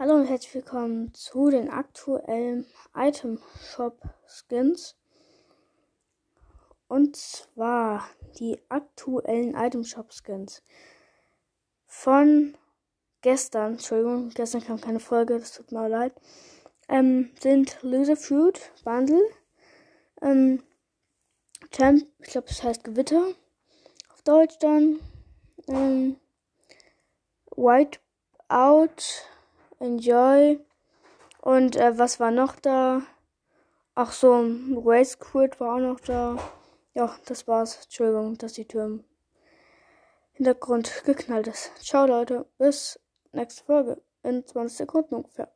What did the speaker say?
Hallo und herzlich willkommen zu den aktuellen Item Shop Skins. Und zwar die aktuellen Item Shop Skins von gestern, Entschuldigung, gestern kam keine Folge, das tut mir leid, ähm, sind Loser Fruit Bundle, ähm, Temp, ich glaube, das heißt Gewitter auf Deutsch dann, ähm, White Out, Enjoy und äh, was war noch da? Ach so, Race Quit war auch noch da. Ja, das war's. Entschuldigung, dass die Tür im Hintergrund geknallt ist. Ciao Leute, bis nächste Folge in 20 Sekunden ungefähr.